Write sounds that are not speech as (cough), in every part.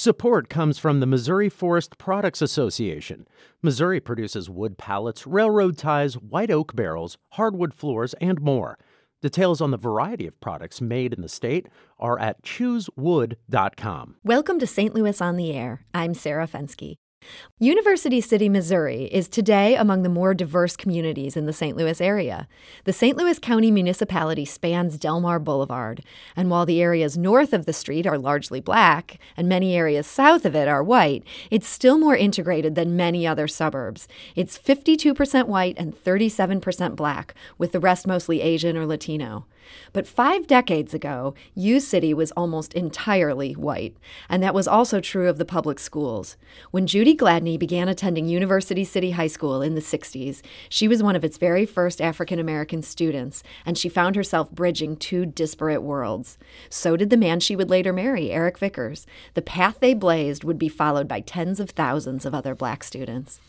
Support comes from the Missouri Forest Products Association. Missouri produces wood pallets, railroad ties, white oak barrels, hardwood floors, and more. Details on the variety of products made in the state are at choosewood.com. Welcome to St. Louis on the Air. I'm Sarah Fenske. University City, Missouri is today among the more diverse communities in the St. Louis area. The St. Louis County municipality spans Delmar Boulevard, and while the areas north of the street are largely black and many areas south of it are white, it's still more integrated than many other suburbs. It's 52% white and 37% black, with the rest mostly Asian or Latino. But five decades ago, U City was almost entirely white, and that was also true of the public schools. When Judy Gladney began attending University City High School in the 60s, she was one of its very first African American students, and she found herself bridging two disparate worlds. So did the man she would later marry, Eric Vickers. The path they blazed would be followed by tens of thousands of other black students.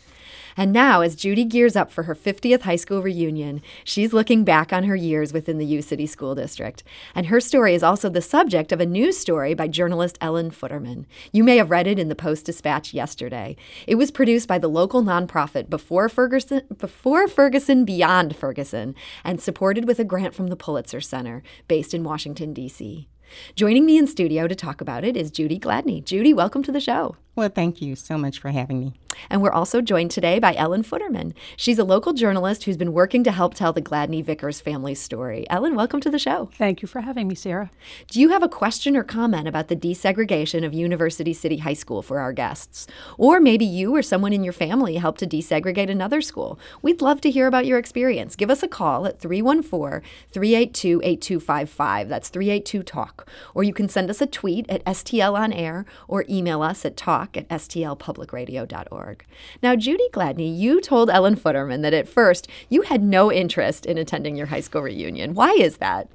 And now, as Judy gears up for her 50th high school reunion, she's looking back on her years within the U City School District. And her story is also the subject of a news story by journalist Ellen Futterman. You may have read it in the Post Dispatch yesterday. It was produced by the local nonprofit Before Ferguson, Before Ferguson Beyond Ferguson and supported with a grant from the Pulitzer Center, based in Washington, D.C. Joining me in studio to talk about it is Judy Gladney. Judy, welcome to the show. Well, thank you so much for having me. And we're also joined today by Ellen Futterman. She's a local journalist who's been working to help tell the Gladney Vickers family story. Ellen, welcome to the show. Thank you for having me, Sarah. Do you have a question or comment about the desegregation of University City High School for our guests? Or maybe you or someone in your family helped to desegregate another school. We'd love to hear about your experience. Give us a call at 314 382 8255. That's 382 Talk. Or you can send us a tweet at STL on air or email us at talk at stlpublicradio.org. Now, Judy Gladney, you told Ellen Futterman that at first you had no interest in attending your high school reunion. Why is that?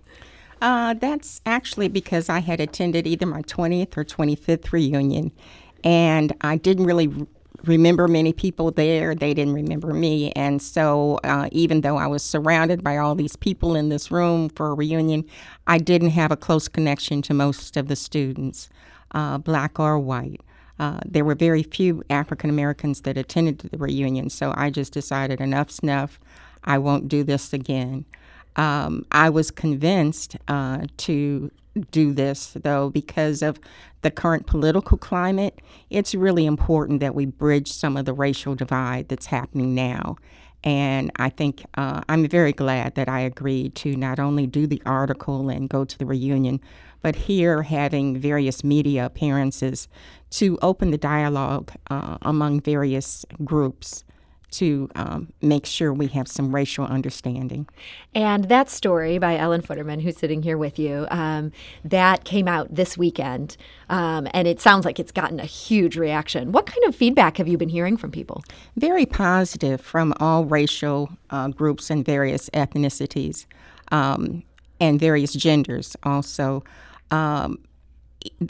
Uh, that's actually because I had attended either my 20th or 25th reunion, and I didn't really remember many people there. They didn't remember me. And so, uh, even though I was surrounded by all these people in this room for a reunion, I didn't have a close connection to most of the students, uh, black or white. Uh, there were very few African Americans that attended the reunion, so I just decided enough's enough. I won't do this again. Um, I was convinced uh, to do this, though, because of the current political climate. It's really important that we bridge some of the racial divide that's happening now. And I think uh, I'm very glad that I agreed to not only do the article and go to the reunion, but here having various media appearances to open the dialogue uh, among various groups to um, make sure we have some racial understanding. And that story by Ellen Futterman, who's sitting here with you, um, that came out this weekend, um, and it sounds like it's gotten a huge reaction. What kind of feedback have you been hearing from people? Very positive from all racial uh, groups and various ethnicities, um, and various genders also.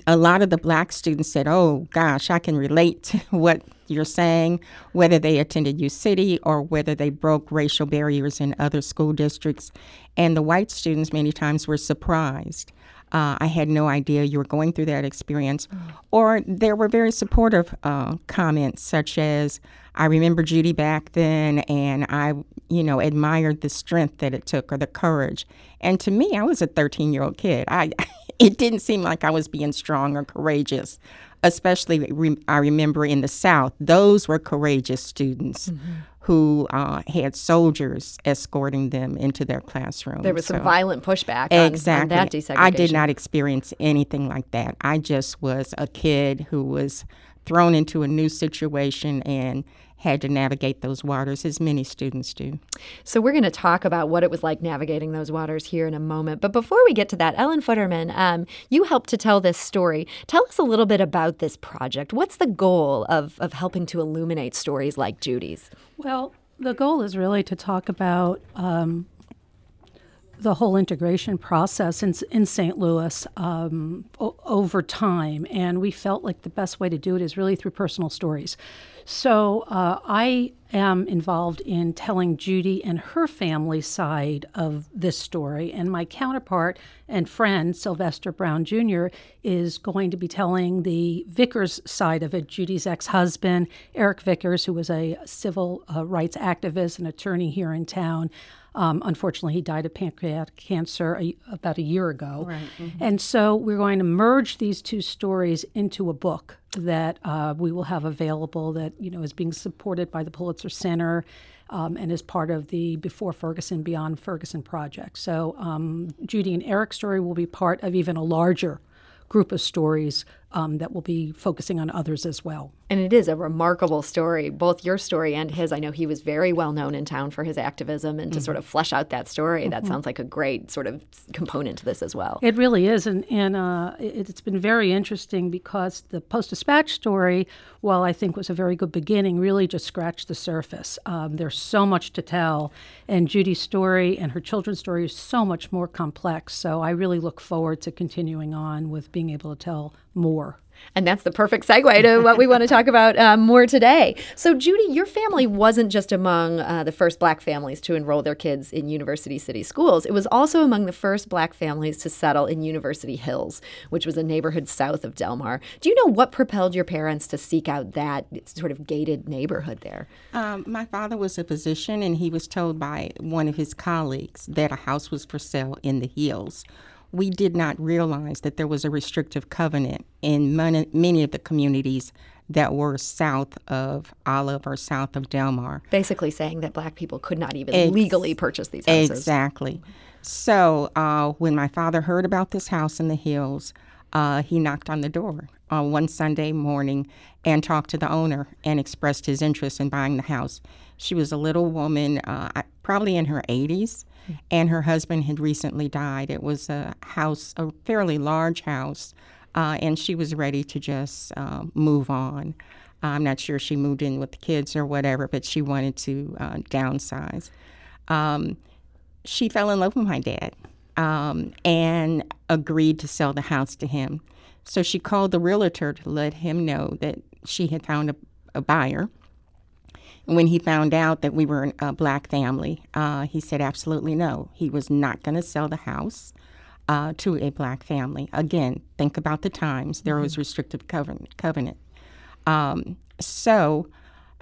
A lot of the black students said, "Oh gosh, I can relate to (laughs) what you're saying, whether they attended U City or whether they broke racial barriers in other school districts." And the white students many times were surprised. Uh, I had no idea you were going through that experience. Mm. Or there were very supportive uh, comments, such as, I remember Judy back then, and I, you know, admired the strength that it took or the courage. And to me, I was a 13 year old kid. I, (laughs) it didn't seem like I was being strong or courageous. Especially, re- I remember in the South, those were courageous students mm-hmm. who uh, had soldiers escorting them into their classroom. There was so, some violent pushback exactly. On, on that desegregation. I did not experience anything like that. I just was a kid who was thrown into a new situation and had to navigate those waters, as many students do. So, we're going to talk about what it was like navigating those waters here in a moment. But before we get to that, Ellen Futterman, um, you helped to tell this story. Tell us a little bit about this project. What's the goal of, of helping to illuminate stories like Judy's? Well, the goal is really to talk about um, the whole integration process in, in St. Louis um, o- over time. And we felt like the best way to do it is really through personal stories. So uh, I am involved in telling Judy and her family side of this story. And my counterpart and friend, Sylvester Brown Jr., is going to be telling the Vickers side of it. Judy's ex husband, Eric Vickers, who was a civil uh, rights activist and attorney here in town. Um, unfortunately, he died of pancreatic cancer a, about a year ago. Right. Mm-hmm. And so we're going to merge these two stories into a book that uh, we will have available that you know is being supported by the Pulitzer Center. Um, and is part of the Before Ferguson, Beyond Ferguson project. So, um, Judy and Eric's story will be part of even a larger group of stories um, that will be focusing on others as well. And it is a remarkable story, both your story and his. I know he was very well known in town for his activism, and to mm-hmm. sort of flesh out that story, mm-hmm. that sounds like a great sort of component to this as well. It really is, and and uh, it, has been very interesting because the Post Dispatch story, while I think was a very good beginning, really just scratched the surface. Um, there's so much to tell, and Judy's story and her children's story is so much more complex. So I really look forward to continuing on with being able to tell more. And that's the perfect segue to what we want to talk about uh, more today. So, Judy, your family wasn't just among uh, the first black families to enroll their kids in University City schools. It was also among the first black families to settle in University Hills, which was a neighborhood south of Delmar. Do you know what propelled your parents to seek out that sort of gated neighborhood there? Um, my father was a physician, and he was told by one of his colleagues that a house was for sale in the Hills we did not realize that there was a restrictive covenant in many, many of the communities that were south of Olive or south of Delmar. Basically saying that black people could not even Ex- legally purchase these houses. Exactly. So uh, when my father heard about this house in the hills, uh, he knocked on the door on one Sunday morning and talked to the owner and expressed his interest in buying the house. She was a little woman, uh, probably in her 80s and her husband had recently died. It was a house, a fairly large house, uh, and she was ready to just uh, move on. I'm not sure she moved in with the kids or whatever, but she wanted to uh, downsize. Um, she fell in love with my dad um, and agreed to sell the house to him. So she called the realtor to let him know that she had found a, a buyer when he found out that we were a black family, uh, he said absolutely no. He was not going to sell the house uh, to a black family. Again, think about the times. There was mm-hmm. restrictive covenant. covenant. Um, so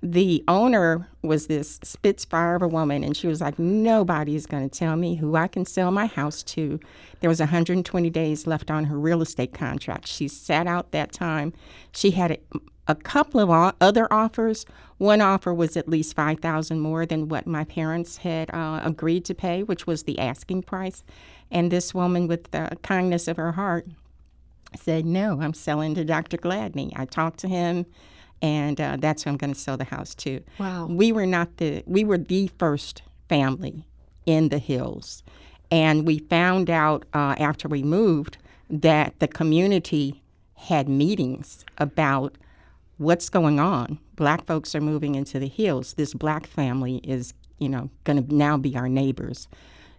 the owner was this spitfire of a woman, and she was like, Nobody's going to tell me who I can sell my house to. There was 120 days left on her real estate contract. She sat out that time. She had a couple of other offers. One offer was at least five thousand more than what my parents had uh, agreed to pay, which was the asking price. And this woman, with the kindness of her heart, said, "No, I'm selling to Dr. Gladney." I talked to him, and uh, that's who I'm going to sell the house to. Wow. We were not the we were the first family in the hills, and we found out uh, after we moved that the community had meetings about what's going on? Black folks are moving into the hills. This black family is, you know, going to now be our neighbors.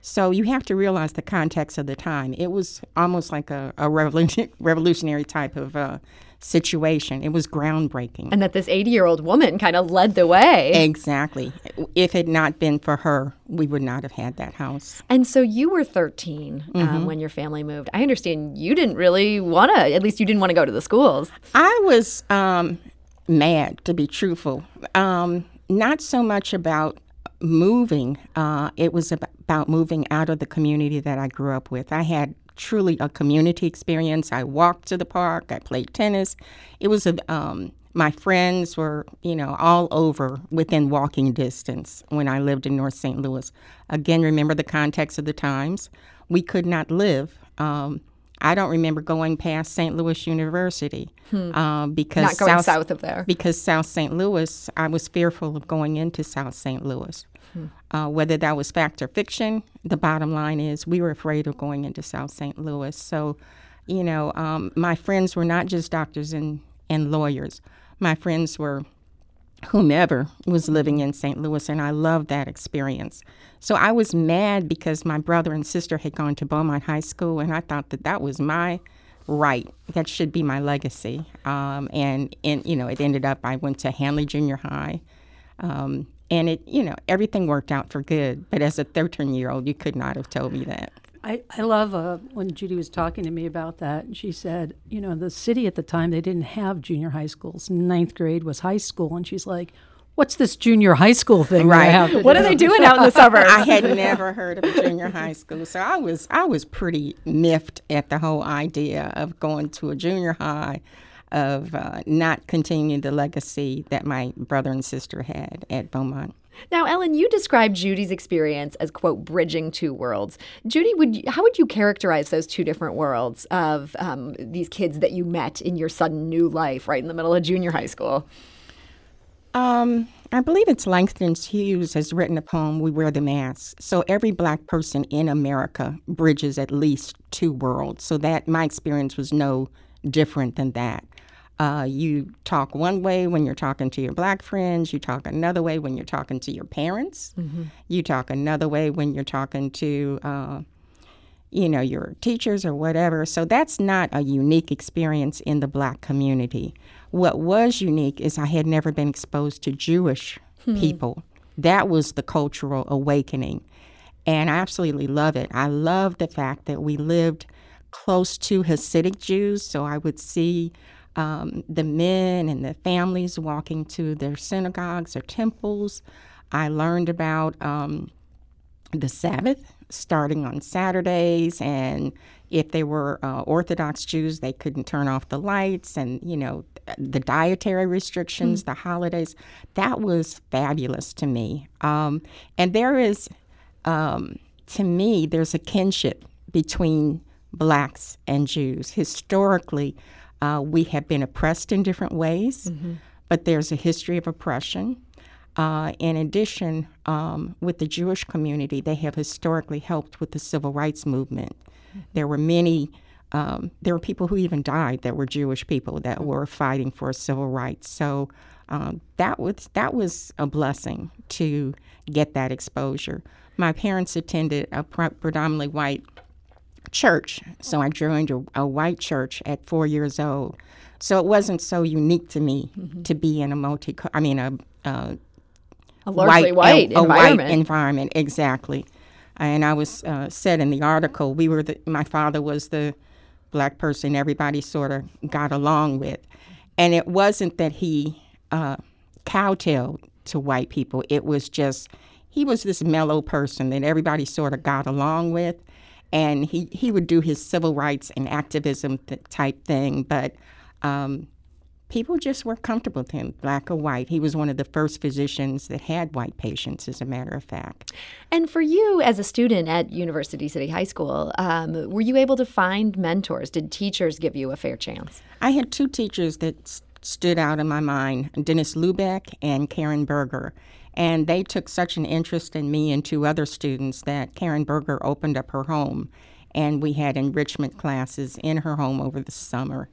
So you have to realize the context of the time. It was almost like a, a revolution, (laughs) revolutionary type of uh, situation. It was groundbreaking. And that this 80 year old woman kind of led the way. Exactly. If it had not been for her, we would not have had that house. And so you were 13 um, mm-hmm. um, when your family moved. I understand you didn't really want to, at least you didn't want to go to the schools. I was um, mad, to be truthful. Um, not so much about moving, uh, it was about moving out of the community that I grew up with. I had truly a community experience. I walked to the park, I played tennis. It was a, um, my friends were, you know, all over within walking distance when I lived in North St. Louis. Again, remember the context of the times. We could not live um, I don't remember going past St. Louis University hmm. uh, because not going south, south, of there. Because South St. Louis, I was fearful of going into South St. Louis. Uh, whether that was fact or fiction, the bottom line is we were afraid of going into South St. Louis. So, you know, um, my friends were not just doctors and, and lawyers. My friends were whomever was living in St. Louis, and I loved that experience. So I was mad because my brother and sister had gone to Beaumont High School, and I thought that that was my right. That should be my legacy. Um, and, and, you know, it ended up I went to Hanley Junior High. Um, and it, you know, everything worked out for good. But as a 13 year old, you could not have told me that. I, I love uh, when Judy was talking to me about that. And she said, you know, the city at the time, they didn't have junior high schools. Ninth grade was high school. And she's like, what's this junior high school thing? Right. (laughs) what are they doing out in the (laughs) suburbs? I had never heard of a junior high school, so I was I was pretty miffed at the whole idea of going to a junior high, of uh, not continuing the legacy that my brother and sister had at Beaumont. Now, Ellen, you described Judy's experience as quote bridging two worlds. Judy, would you, how would you characterize those two different worlds of um, these kids that you met in your sudden new life, right in the middle of junior high school? Um, I believe it's Langston Hughes has written a poem, We Wear the Mask. So every black person in America bridges at least two worlds. So that my experience was no different than that. Uh, you talk one way when you're talking to your black friends. You talk another way when you're talking to your parents. Mm-hmm. You talk another way when you're talking to, uh, you know, your teachers or whatever. So that's not a unique experience in the black community. What was unique is I had never been exposed to Jewish hmm. people. That was the cultural awakening. And I absolutely love it. I love the fact that we lived close to Hasidic Jews. So I would see um, the men and the families walking to their synagogues or temples. I learned about um, the Sabbath starting on Saturdays, and if they were uh, Orthodox Jews, they couldn't turn off the lights, and you know the dietary restrictions, mm. the holidays. That was fabulous to me. Um, and there is, um, to me, there's a kinship between blacks and Jews. Historically, uh, we have been oppressed in different ways, mm-hmm. but there's a history of oppression. Uh, in addition, um, with the Jewish community, they have historically helped with the civil rights movement. Mm-hmm. There were many, um, there were people who even died that were Jewish people that mm-hmm. were fighting for civil rights. So um, that was that was a blessing to get that exposure. My parents attended a predominantly white church. So I joined a, a, white church at four years old. So it wasn't so unique to me mm-hmm. to be in a multi, I mean, a, a, a largely white, white a, environment. white environment, exactly. And I was uh, said in the article, we were the, my father was the black person everybody sort of got along with. And it wasn't that he uh, kowtowed to white people, it was just, he was this mellow person that everybody sort of got along with and he, he would do his civil rights and activism th- type thing, but um, people just were comfortable with him, black or white. He was one of the first physicians that had white patients, as a matter of fact. And for you, as a student at University City High School, um, were you able to find mentors? Did teachers give you a fair chance? I had two teachers that stood out in my mind Dennis Lubeck and Karen Berger. And they took such an interest in me and two other students that Karen Berger opened up her home, and we had enrichment classes in her home over the summer.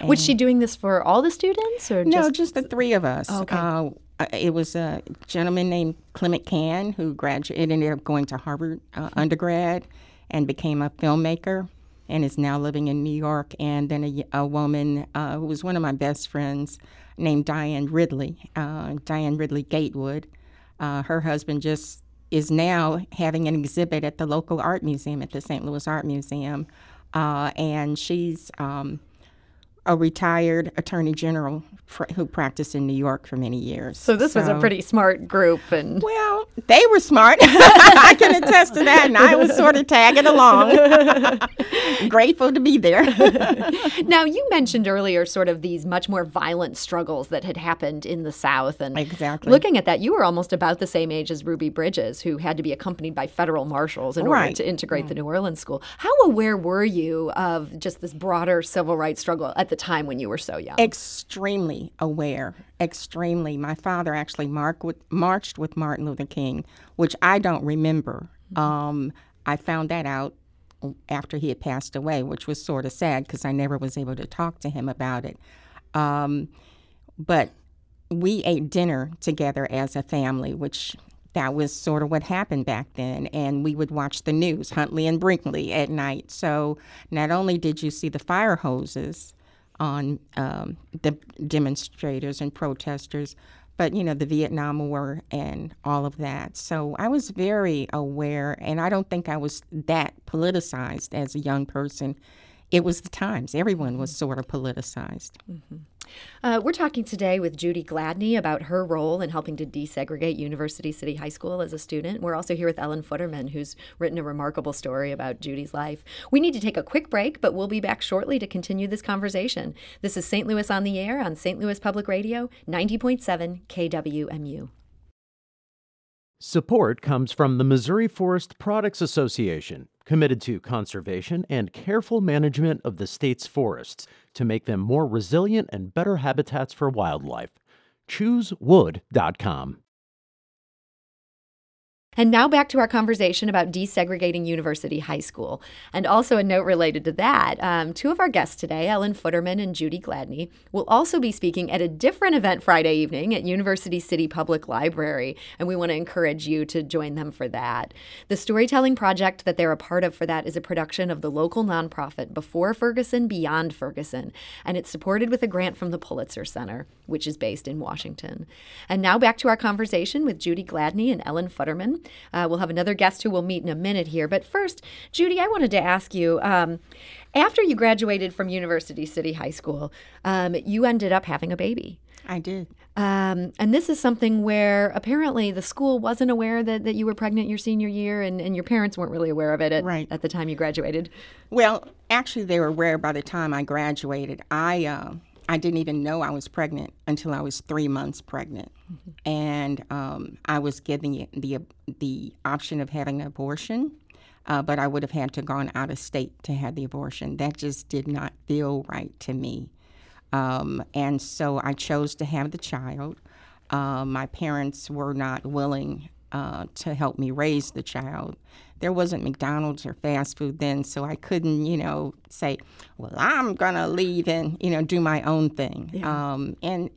And was she doing this for all the students, or no, just, just the three of us? Oh, okay. Uh, it was a gentleman named Clement Can who graduated, ended up going to Harvard uh, undergrad, and became a filmmaker, and is now living in New York. And then a, a woman uh, who was one of my best friends named Diane Ridley, uh, Diane Ridley Gatewood. Uh, her husband just is now having an exhibit at the local art museum at the St. Louis Art Museum, uh, and she's um, a retired attorney general fr- who practiced in New York for many years. So this so, was a pretty smart group, and well, they were smart. (laughs) I can attest to that, and I was sort of tagging along, (laughs) grateful to be there. (laughs) now, you mentioned earlier sort of these much more violent struggles that had happened in the South, and exactly looking at that, you were almost about the same age as Ruby Bridges, who had to be accompanied by federal marshals in right. order to integrate the New Orleans school. How aware were you of just this broader civil rights struggle at the time when you were so young? Extremely aware, extremely. My father actually with, marched with Martin Luther King, which I don't remember. Mm-hmm. Um, I found that out after he had passed away, which was sort of sad because I never was able to talk to him about it. Um, but we ate dinner together as a family, which that was sort of what happened back then. And we would watch the news, Huntley and Brinkley, at night. So not only did you see the fire hoses, on um, the demonstrators and protesters, but you know the Vietnam War and all of that. So I was very aware, and I don't think I was that politicized as a young person. It was the times; everyone was sort of politicized. Mm-hmm. Uh, we're talking today with Judy Gladney about her role in helping to desegregate University City High School as a student. We're also here with Ellen Futterman, who's written a remarkable story about Judy's life. We need to take a quick break, but we'll be back shortly to continue this conversation. This is St. Louis on the Air on St. Louis Public Radio, 90.7 KWMU. Support comes from the Missouri Forest Products Association, committed to conservation and careful management of the state's forests to make them more resilient and better habitats for wildlife. ChooseWood.com. And now back to our conversation about desegregating University High School. And also a note related to that um, two of our guests today, Ellen Futterman and Judy Gladney, will also be speaking at a different event Friday evening at University City Public Library. And we want to encourage you to join them for that. The storytelling project that they're a part of for that is a production of the local nonprofit Before Ferguson, Beyond Ferguson. And it's supported with a grant from the Pulitzer Center, which is based in Washington. And now back to our conversation with Judy Gladney and Ellen Futterman. Uh, we'll have another guest who we'll meet in a minute here. But first, Judy, I wanted to ask you um, after you graduated from University City High School, um, you ended up having a baby. I did. Um, and this is something where apparently the school wasn't aware that, that you were pregnant your senior year, and, and your parents weren't really aware of it at, right. at the time you graduated. Well, actually, they were aware by the time I graduated. I. Uh, I didn't even know I was pregnant until I was three months pregnant, mm-hmm. and um, I was given the the option of having an abortion, uh, but I would have had to gone out of state to have the abortion. That just did not feel right to me, um, and so I chose to have the child. Uh, my parents were not willing uh, to help me raise the child. There wasn't McDonald's or fast food then, so I couldn't, you know, say, "Well, I'm gonna leave and you know do my own thing." Yeah. Um, and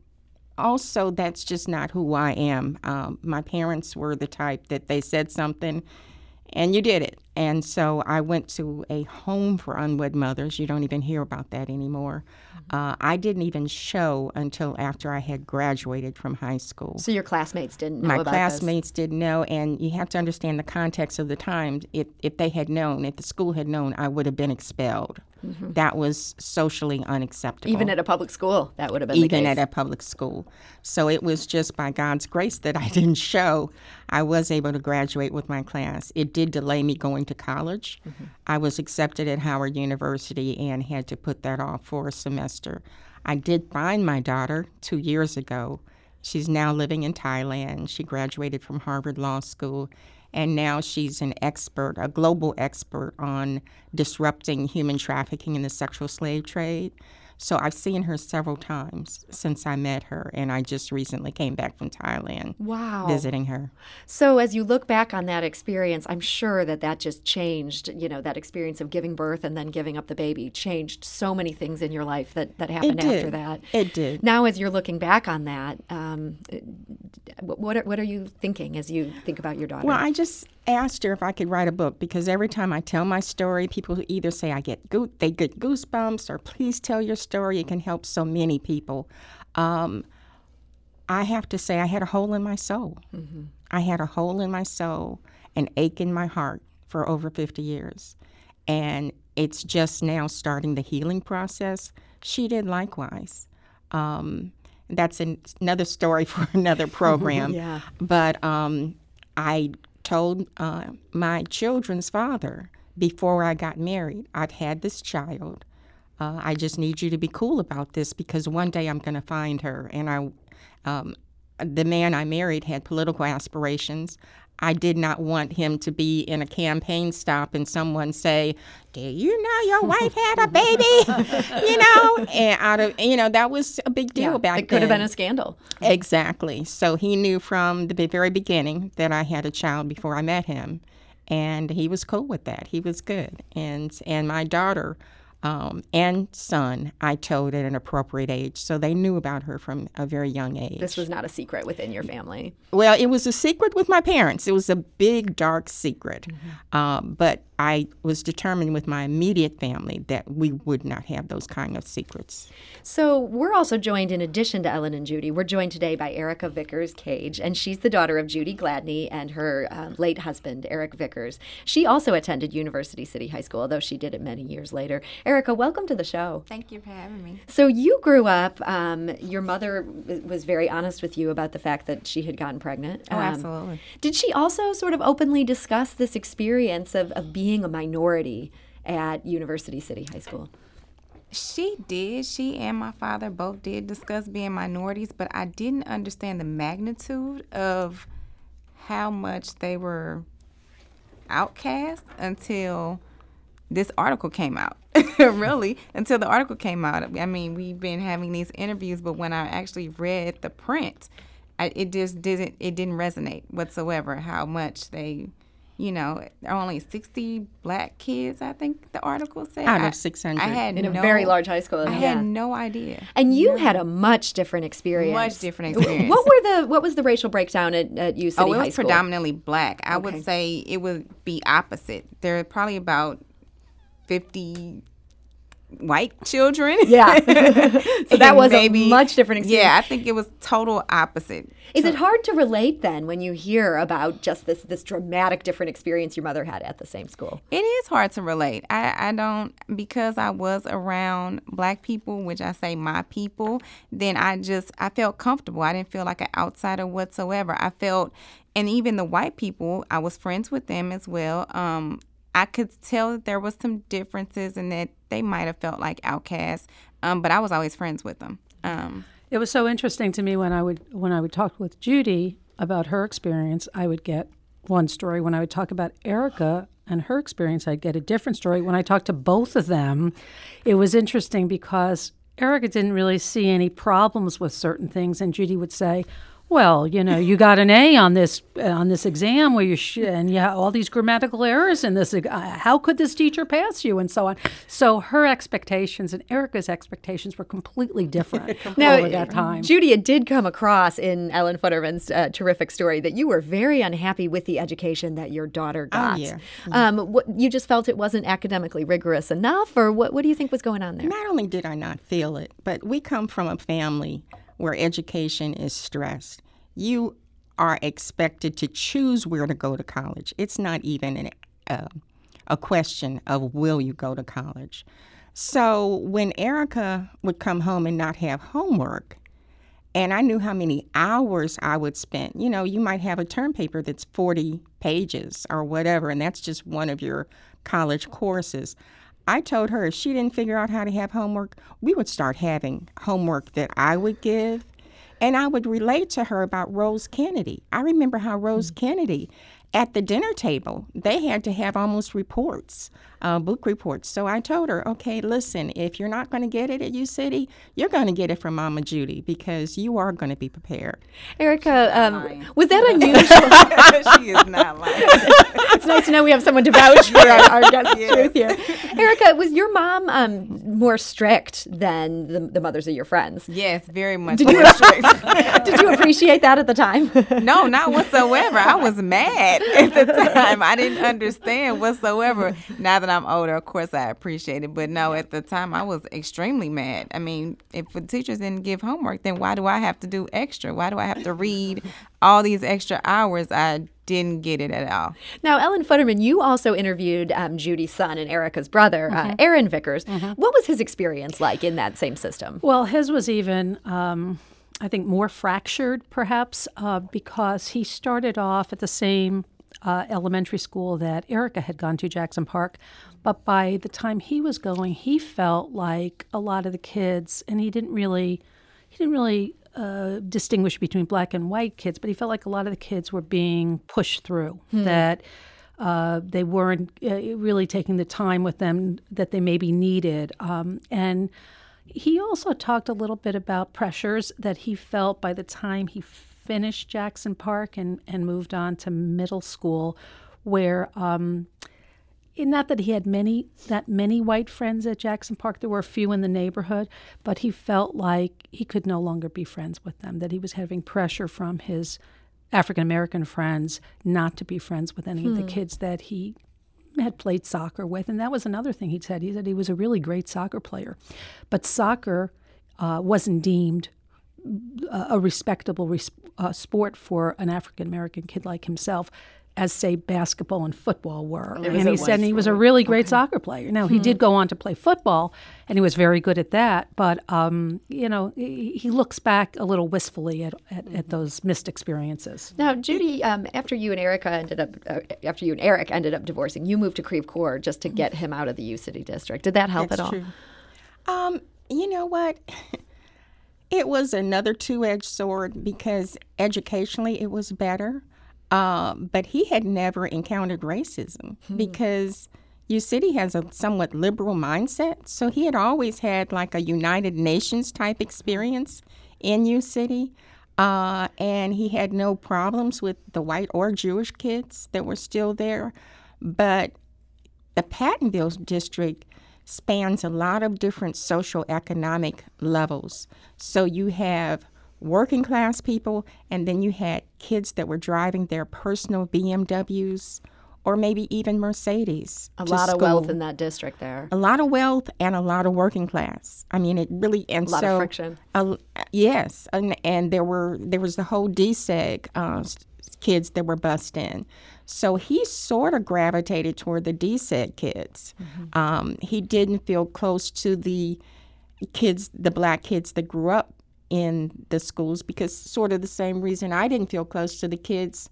also, that's just not who I am. Um, my parents were the type that they said something, and you did it. And so I went to a home for unwed mothers. You don't even hear about that anymore. Mm-hmm. Uh, I didn't even show until after I had graduated from high school. So your classmates didn't know My classmates this. didn't know, and you have to understand the context of the time. If if they had known, if the school had known, I would have been expelled. Mm-hmm. That was socially unacceptable. Even at a public school, that would have been even at a public school. So it was just by God's grace that I (laughs) didn't show. I was able to graduate with my class. It did delay me going to college. Mm-hmm. I was accepted at Howard University and had to put that off for a semester. I did find my daughter two years ago. She's now living in Thailand. She graduated from Harvard Law School and now she's an expert, a global expert on disrupting human trafficking in the sexual slave trade. So I've seen her several times since I met her, and I just recently came back from Thailand. Wow. Visiting her. So as you look back on that experience, I'm sure that that just changed, you know, that experience of giving birth and then giving up the baby changed so many things in your life that, that happened after that. It did. Now, as you're looking back on that, um, what, are, what are you thinking as you think about your daughter? Well, I just asked her if I could write a book because every time I tell my story, people either say I get go- they get goosebumps or please tell your story. It can help so many people. Um, I have to say I had a hole in my soul. Mm-hmm. I had a hole in my soul, an ache in my heart for over 50 years. And it's just now starting the healing process. She did likewise. Um, that's an, another story (laughs) for another (laughs) program. yeah. But um, I told uh, my children's father before I got married, I've had this child. Uh, I just need you to be cool about this because one day I'm going to find her. And I, um, the man I married had political aspirations. I did not want him to be in a campaign stop and someone say, "Do you know your (laughs) wife had a baby?" (laughs) you know, and out of you know that was a big deal yeah, back then. It could have been a scandal. Exactly. So he knew from the very beginning that I had a child before I met him, and he was cool with that. He was good, and and my daughter um, and son, I told at an appropriate age. So they knew about her from a very young age. This was not a secret within your family. Well, it was a secret with my parents. It was a big, dark secret. Mm-hmm. Um, but I was determined with my immediate family that we would not have those kind of secrets. So, we're also joined, in addition to Ellen and Judy, we're joined today by Erica Vickers Cage, and she's the daughter of Judy Gladney and her uh, late husband, Eric Vickers. She also attended University City High School, although she did it many years later. Erica, welcome to the show. Thank you for having me. So, you grew up, um, your mother was very honest with you about the fact that she had gotten pregnant. Oh, Um, absolutely. Did she also sort of openly discuss this experience of, of being a minority at University City High School? She did. She and my father both did discuss being minorities, but I didn't understand the magnitude of how much they were outcast until this article came out. (laughs) really, until the article came out. I mean, we've been having these interviews, but when I actually read the print, I, it just didn't. It didn't resonate whatsoever. How much they, you know, there are only sixty black kids. I think the article said Out of I- 600. I had In a very large high school, I yeah. had no idea. And you had a much different experience. Much different experience. What were the what was the racial breakdown at, at U City Oh, it High was School? predominantly black. I Okay. would say it would be opposite. There are probably about fifty white children. Yeah. (laughs) so that was a much different experience. Yeah, I think it was total opposite. Is it hard to relate then when you hear about just this this dramatic different experience your mother had at the same school? It is hard to relate. I, I don't because I was around black people, which I say my people, then I just I felt comfortable. I didn't feel like an outsider whatsoever. I felt and even the white people, I was friends with them as well. Um I could tell that there was some differences and that they might have felt like outcasts. Um, but I was always friends with them. Um, It was so interesting to me when I would when I would talk with Judy about her experience. I would get one story. When I would talk about Erica and her experience, I'd get a different story. When I talked to both of them, it was interesting because Erica didn't really see any problems with certain things, and Judy would say. Well, you know, you got an A on this uh, on this exam where you sh- and you have all these grammatical errors in this. Uh, how could this teacher pass you, and so on. So her expectations and Erica's expectations were completely different (laughs) over that time. Judy, it did come across in Ellen Futterman's uh, terrific story that you were very unhappy with the education that your daughter got. Oh, yeah. Um, what, you just felt it wasn't academically rigorous enough, or what, what do you think was going on there? Not only did I not feel it, but we come from a family where education is stressed. You are expected to choose where to go to college. It's not even an, uh, a question of will you go to college. So when Erica would come home and not have homework, and I knew how many hours I would spend. You know, you might have a term paper that's 40 pages or whatever, and that's just one of your college courses. I told her if she didn't figure out how to have homework, we would start having homework that I would give. And I would relate to her about Rose Kennedy. I remember how Rose mm. Kennedy, at the dinner table, they had to have almost reports, uh, book reports. So I told her, okay, listen, if you're not going to get it at U City, you're going to get it from Mama Judy because you are going to be prepared. Erica, um, was that (laughs) unusual? she is not like (laughs) it's nice to know we have someone to vouch for our, our guest's truth here. Erica, was your mom um, more strict than the, the mothers of your friends? yes, very much more strict. (laughs) Did you appreciate that at the time? No, not whatsoever. I was mad (laughs) at the time. I didn't understand whatsoever. Now that I'm older, of course, I appreciate it. But no, at the time, I was extremely mad. I mean, if the teachers didn't give homework, then why do I have to do extra? Why do I have to read all these extra hours? I didn't get it at all. Now, Ellen Futterman, you also interviewed um, Judy's son and Erica's brother, uh, Aaron Vickers. What was his experience like in that same system? Well, his was even, um, I think, more fractured, perhaps, uh, because he started off at the same uh, elementary school that Erica had gone to, Jackson Park. But by the time he was going, he felt like a lot of the kids, and he didn't really, he didn't really uh, distinguish between black and white kids, but he felt like a lot of the kids were being pushed through. That uh, they weren't uh, really taking the time with them that they maybe needed, um, and he also talked a little bit about pressures that he felt by the time he finished Jackson Park and, and moved on to middle school, where um, not that he had many that many white friends at Jackson Park. There were a few in the neighborhood, but he felt like he could no longer be friends with them. That he was having pressure from his African American friends not to be friends with any of the kids that he had played soccer with, and that was another thing he said. He said he was a really great soccer player, but soccer uh, wasn't deemed a respectable res- uh, sport for an African American kid like himself as say basketball and football were. And he said and he was a really great okay. soccer player. Now he hmm. did go on to play football, and he was very good at that. But um, you know, he, he, looks back a little wistfully at, at, at those missed experiences. Now, Judy, um, after you and Erica ended up, uh, after you and Eric ended up divorcing, you moved to Creve Coeur just to get him out of the U City district. Did that help That's at all? True. Um, you know what? (laughs) It was another two edged sword because educationally it was better. Uh, but he had never encountered racism hmm. because U City has a somewhat liberal mindset. So he had always had like a United Nations type experience in U City. Uh, and he had no problems with the white or Jewish kids that were still there. But the Pattonville district spans a lot of different social economic levels. So you have working class people, and then you had kids that were driving their personal BMWs or maybe even Mercedes. A lot of wealth in that district there. A lot of wealth and a lot of working class. I mean, it really and a lot so, of friction. Uh, yes, and, and there were there was the whole deseg uh, kids that were bussed in. So he sort of gravitated toward the deseg kids. Mm-hmm. Um, he didn't feel close to the kids, the black kids that grew up in the schools, because sort of the same reason I didn't feel close to the kids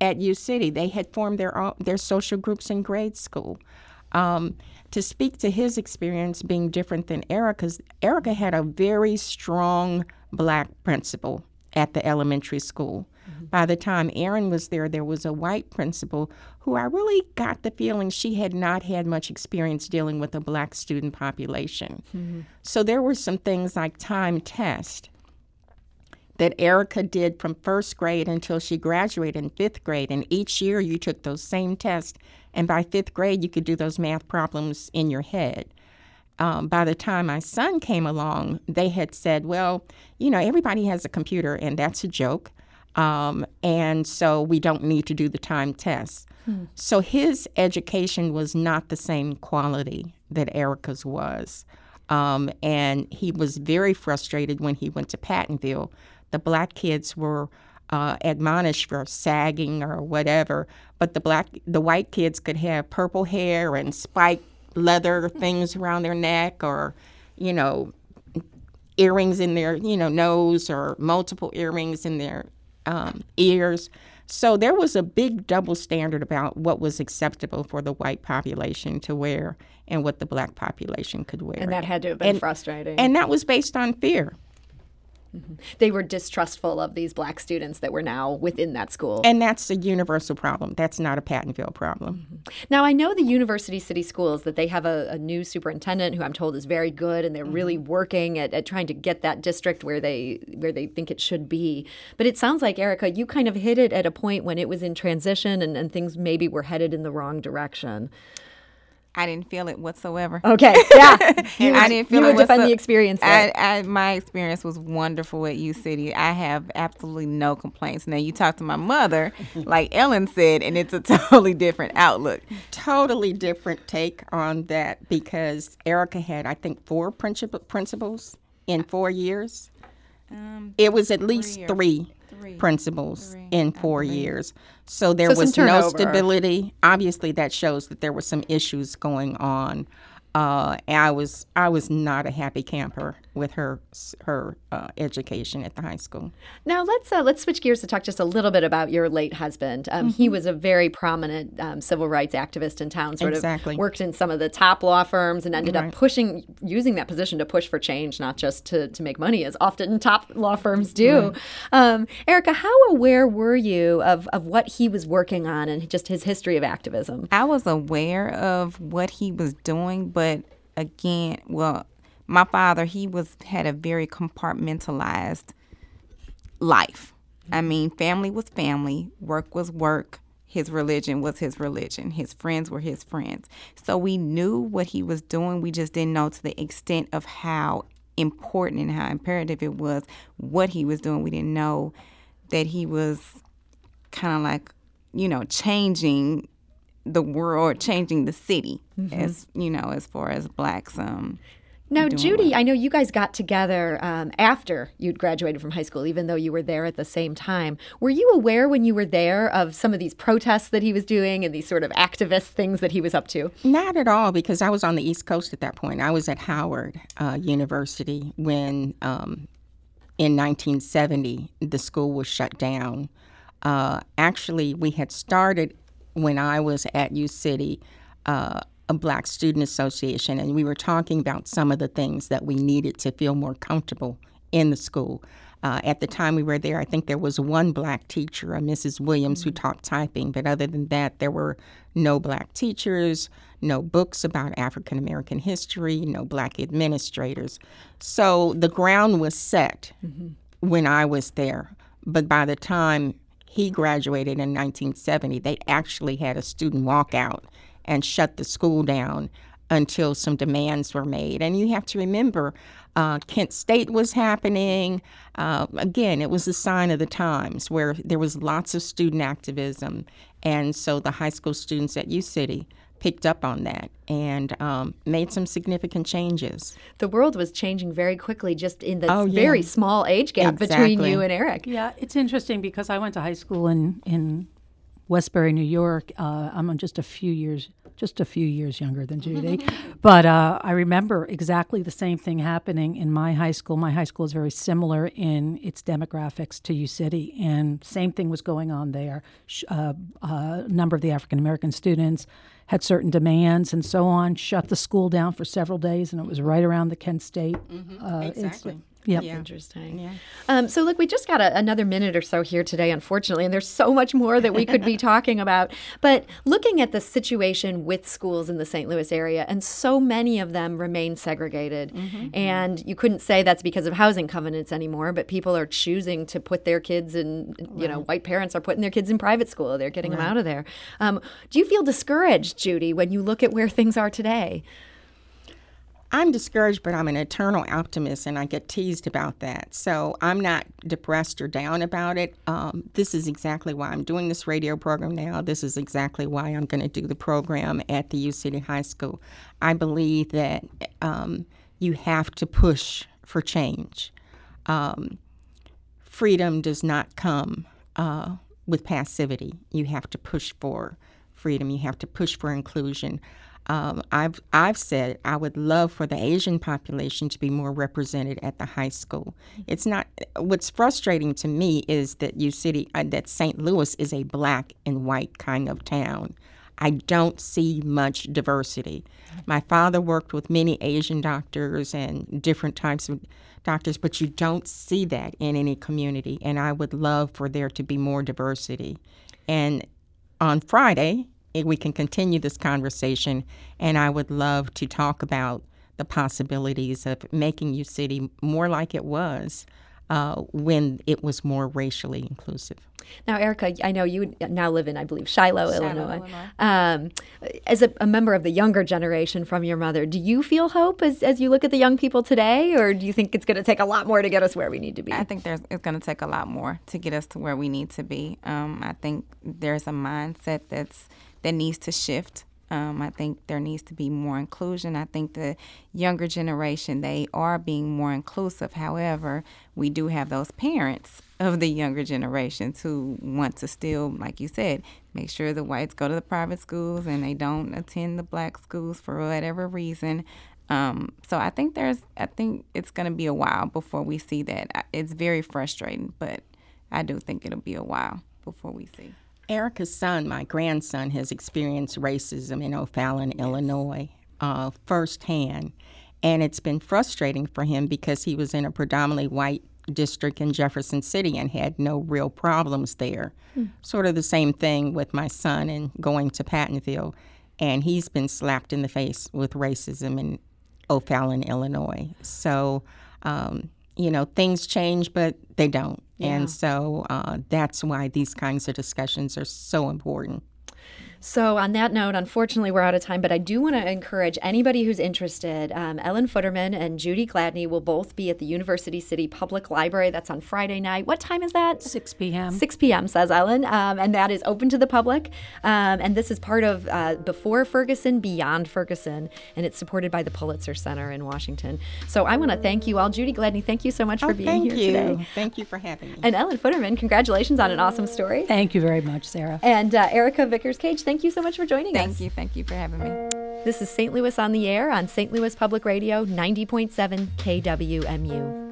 at U City. They had formed their own, their social groups in grade school. Um, to speak to his experience being different than Erica's, Erica had a very strong black principal at the elementary school. Mm-hmm. By the time Aaron was there, there was a white principal who I really got the feeling she had not had much experience dealing with a black student population. Mm-hmm. So there were some things like time test that Erica did from first grade until she graduated in fifth grade. And each year you took those same tests. And by fifth grade, you could do those math problems in your head. Um, by the time my son came along, they had said, well, you know, everybody has a computer, and that's a joke. Um, and so we don't need to do the time tests. Hmm. So his education was not the same quality that Erica's was. Um, and he was very frustrated when he went to Pattonville. The black kids were uh, admonished for sagging or whatever, but the black, the white kids could have purple hair and spiked leather things around their neck, or you know, earrings in their you know nose, or multiple earrings in their um, ears. So there was a big double standard about what was acceptable for the white population to wear and what the black population could wear. And that had to have been and, frustrating. And that was based on fear. Mm-hmm. They were distrustful of these black students that were now within that school. And that's a universal problem. That's not a Pattonville problem. Mm-hmm. Now, I know the University City Schools that they have a, a, new superintendent who I'm told is very good, and they're mm-hmm. really working at, at, trying to get that district where they where they think it should be. But it sounds like Erica, you kind of hit it at a point when it was in transition and, and things maybe were headed in the wrong direction. I didn't feel it whatsoever. Okay, yeah, (laughs) you I didn't feel you it. defend the experience. I, I, my experience was wonderful at U City. I have absolutely no complaints. Now you talk to my mother, (laughs) like Ellen said, and it's a (laughs) totally different outlook. Totally different take on that because Erica had, I think, four principal principals in four years. Um, it was at least three Three. Principals Three. in four years. So there so was no stability. Obviously, that shows that there were some issues going on uh, I was I was not a happy camper with her her uh, education at the high school. Now let's uh, let's switch gears to talk just a little bit about your late husband. Um, mm-hmm. He was a very prominent um, civil rights activist in town. Sort exactly. of worked in some of the top law firms and ended right. up pushing using that position to push for change, not just to to make money, as often top law firms do. Right. Um, Erica, how aware were you of of what he was working on and just his history of activism? I was aware of what he was doing, but but again, well, my father, he was had a very compartmentalized life. I mean, family was family, work was work, his religion was his religion, his friends were his friends. So we knew what he was doing, we just didn't know to the extent of how important and how imperative it was what he was doing. We didn't know that he was kind of like, you know, changing the world, changing the city, as you know, as far as blacks. Um, Now, Judy, well. I know you guys got together um, after you'd graduated from high school, even though you were there at the same time. Were you aware when you were there of some of these protests that he was doing and these sort of activist things that he was up to? Not at all, because I was on the East Coast at that point. I was at Howard uh, University when, um, in 1970, the school was shut down. Uh, actually, we had started when I was at U City. Uh, a Black Student Association, and we were talking about some of the things that we needed to feel more comfortable in the school. Uh, at the time we were there, I think there was one black teacher, a Mrs. Williams, who taught typing, but other than that, there were no black teachers, no books about African American history, no black administrators. So the ground was set when I was there. But by the time he graduated in 1970, they actually had a student walkout and shut the school down until some demands were made. And you have to remember, uh, Kent State was happening. Uh, again, it was a sign of the times where there was lots of student activism. And so the high school students at U City picked up on that and um, made some significant changes. The world was changing very quickly just in the Oh, yeah. very small age gap between you and Eric. Yeah, it's interesting because I went to high school in in Westbury, New York. Uh, I'm just a few years, just a few years younger than Judy, (laughs) but uh, I remember exactly the same thing happening in my high school. My high school is very similar in its demographics to U City, and same thing was going on there. Sh- Uh, a number of the African American students had certain demands and so on. Shut the school down for several days, and it was right around the Kent State. Uh, Exactly. incident. Yep. Interesting. Um, so, look, we just got a, another minute or so here today, unfortunately, and there's so much more that we could be (laughs) talking about. But looking at the situation with schools in the St. Louis area, and so many of them remain segregated, and you couldn't say that's because of housing covenants anymore, but people are choosing to put their kids in, you know, white parents are putting their kids in private school. They're getting them out of there. Um, do you feel discouraged, Judy, when you look at where things are today? I'm discouraged, but I'm an eternal optimist, and I get teased about that. So I'm not depressed or down about it. Um, this is exactly why I'm doing this radio program now. This is exactly why I'm going to do the program at the U City High School. I believe that um, you have to push for change. Um, freedom does not come uh, with passivity. You have to push for freedom. You have to push for inclusion. Um, I've I've said I would love for the Asian population to be more represented at the high school. It's not. What's frustrating to me is that U City, uh, that St. Louis is a black and white kind of town. I don't see much diversity. My father worked with many Asian doctors and different types of doctors, but you don't see that in any community. And I would love for there to be more diversity. And on Friday, we can continue this conversation, and I would love to talk about the possibilities of making U City more like it was uh, when it was more racially inclusive. Now, Erica, I know you now live in, I believe, Shiloh, Shiloh, Illinois. Illinois. Um, as a, a member of the younger generation from your mother, do you feel hope as, as you look at the young people today, or do you think it's going to take a lot more to get us where we need to be? I think there's it's going to take a lot more to get us to where we need to be. Um, I think there's a mindset that's that needs to shift. Um, I think there needs to be more inclusion. I think the younger generation they are being more inclusive. However, we do have those parents (laughs) of the younger generations who want to still, like you said, make sure the whites go to the private schools and they don't attend the black schools for whatever reason. Um, so I think there's, I think it's going to be a while before we see that. It's very frustrating, but I do think it'll be a while before we see. Erica's son, my grandson, has experienced racism in O'Fallon, Illinois, uh, firsthand. And it's been frustrating for him because he was in a predominantly white district in Jefferson City and had no real problems there. Sort of the same thing with my son and going to Pattonville. And he's been slapped in the face with racism in O'Fallon, Illinois. So, um, you know, things change, but they don't. And so uh, that's why these kinds of discussions are so important. So, on that note, unfortunately, we're out of time, but I do want to encourage anybody who's interested. Um, Ellen Futterman and Judy Gladney will both be at the University City Public Library. That's on Friday night. What time is that? 6 p.m. 6 p.m., says Ellen. Um, and that is open to the public. Um, and this is part of uh, Before Ferguson, Beyond Ferguson. And it's supported by the Pulitzer Center in Washington. So, I want to thank you all. Judy Gladney, thank you so much oh, for being here. thank you. today. Thank you for having me. And Ellen Futterman, congratulations on an awesome story. Thank you very much, Sarah. And uh, Erica Vickers Cage, thank you so much for joining Thank us. Thank you. Thank you for having me. This is St. Louis on the Air on St. Louis Public Radio 90.7 KWMU.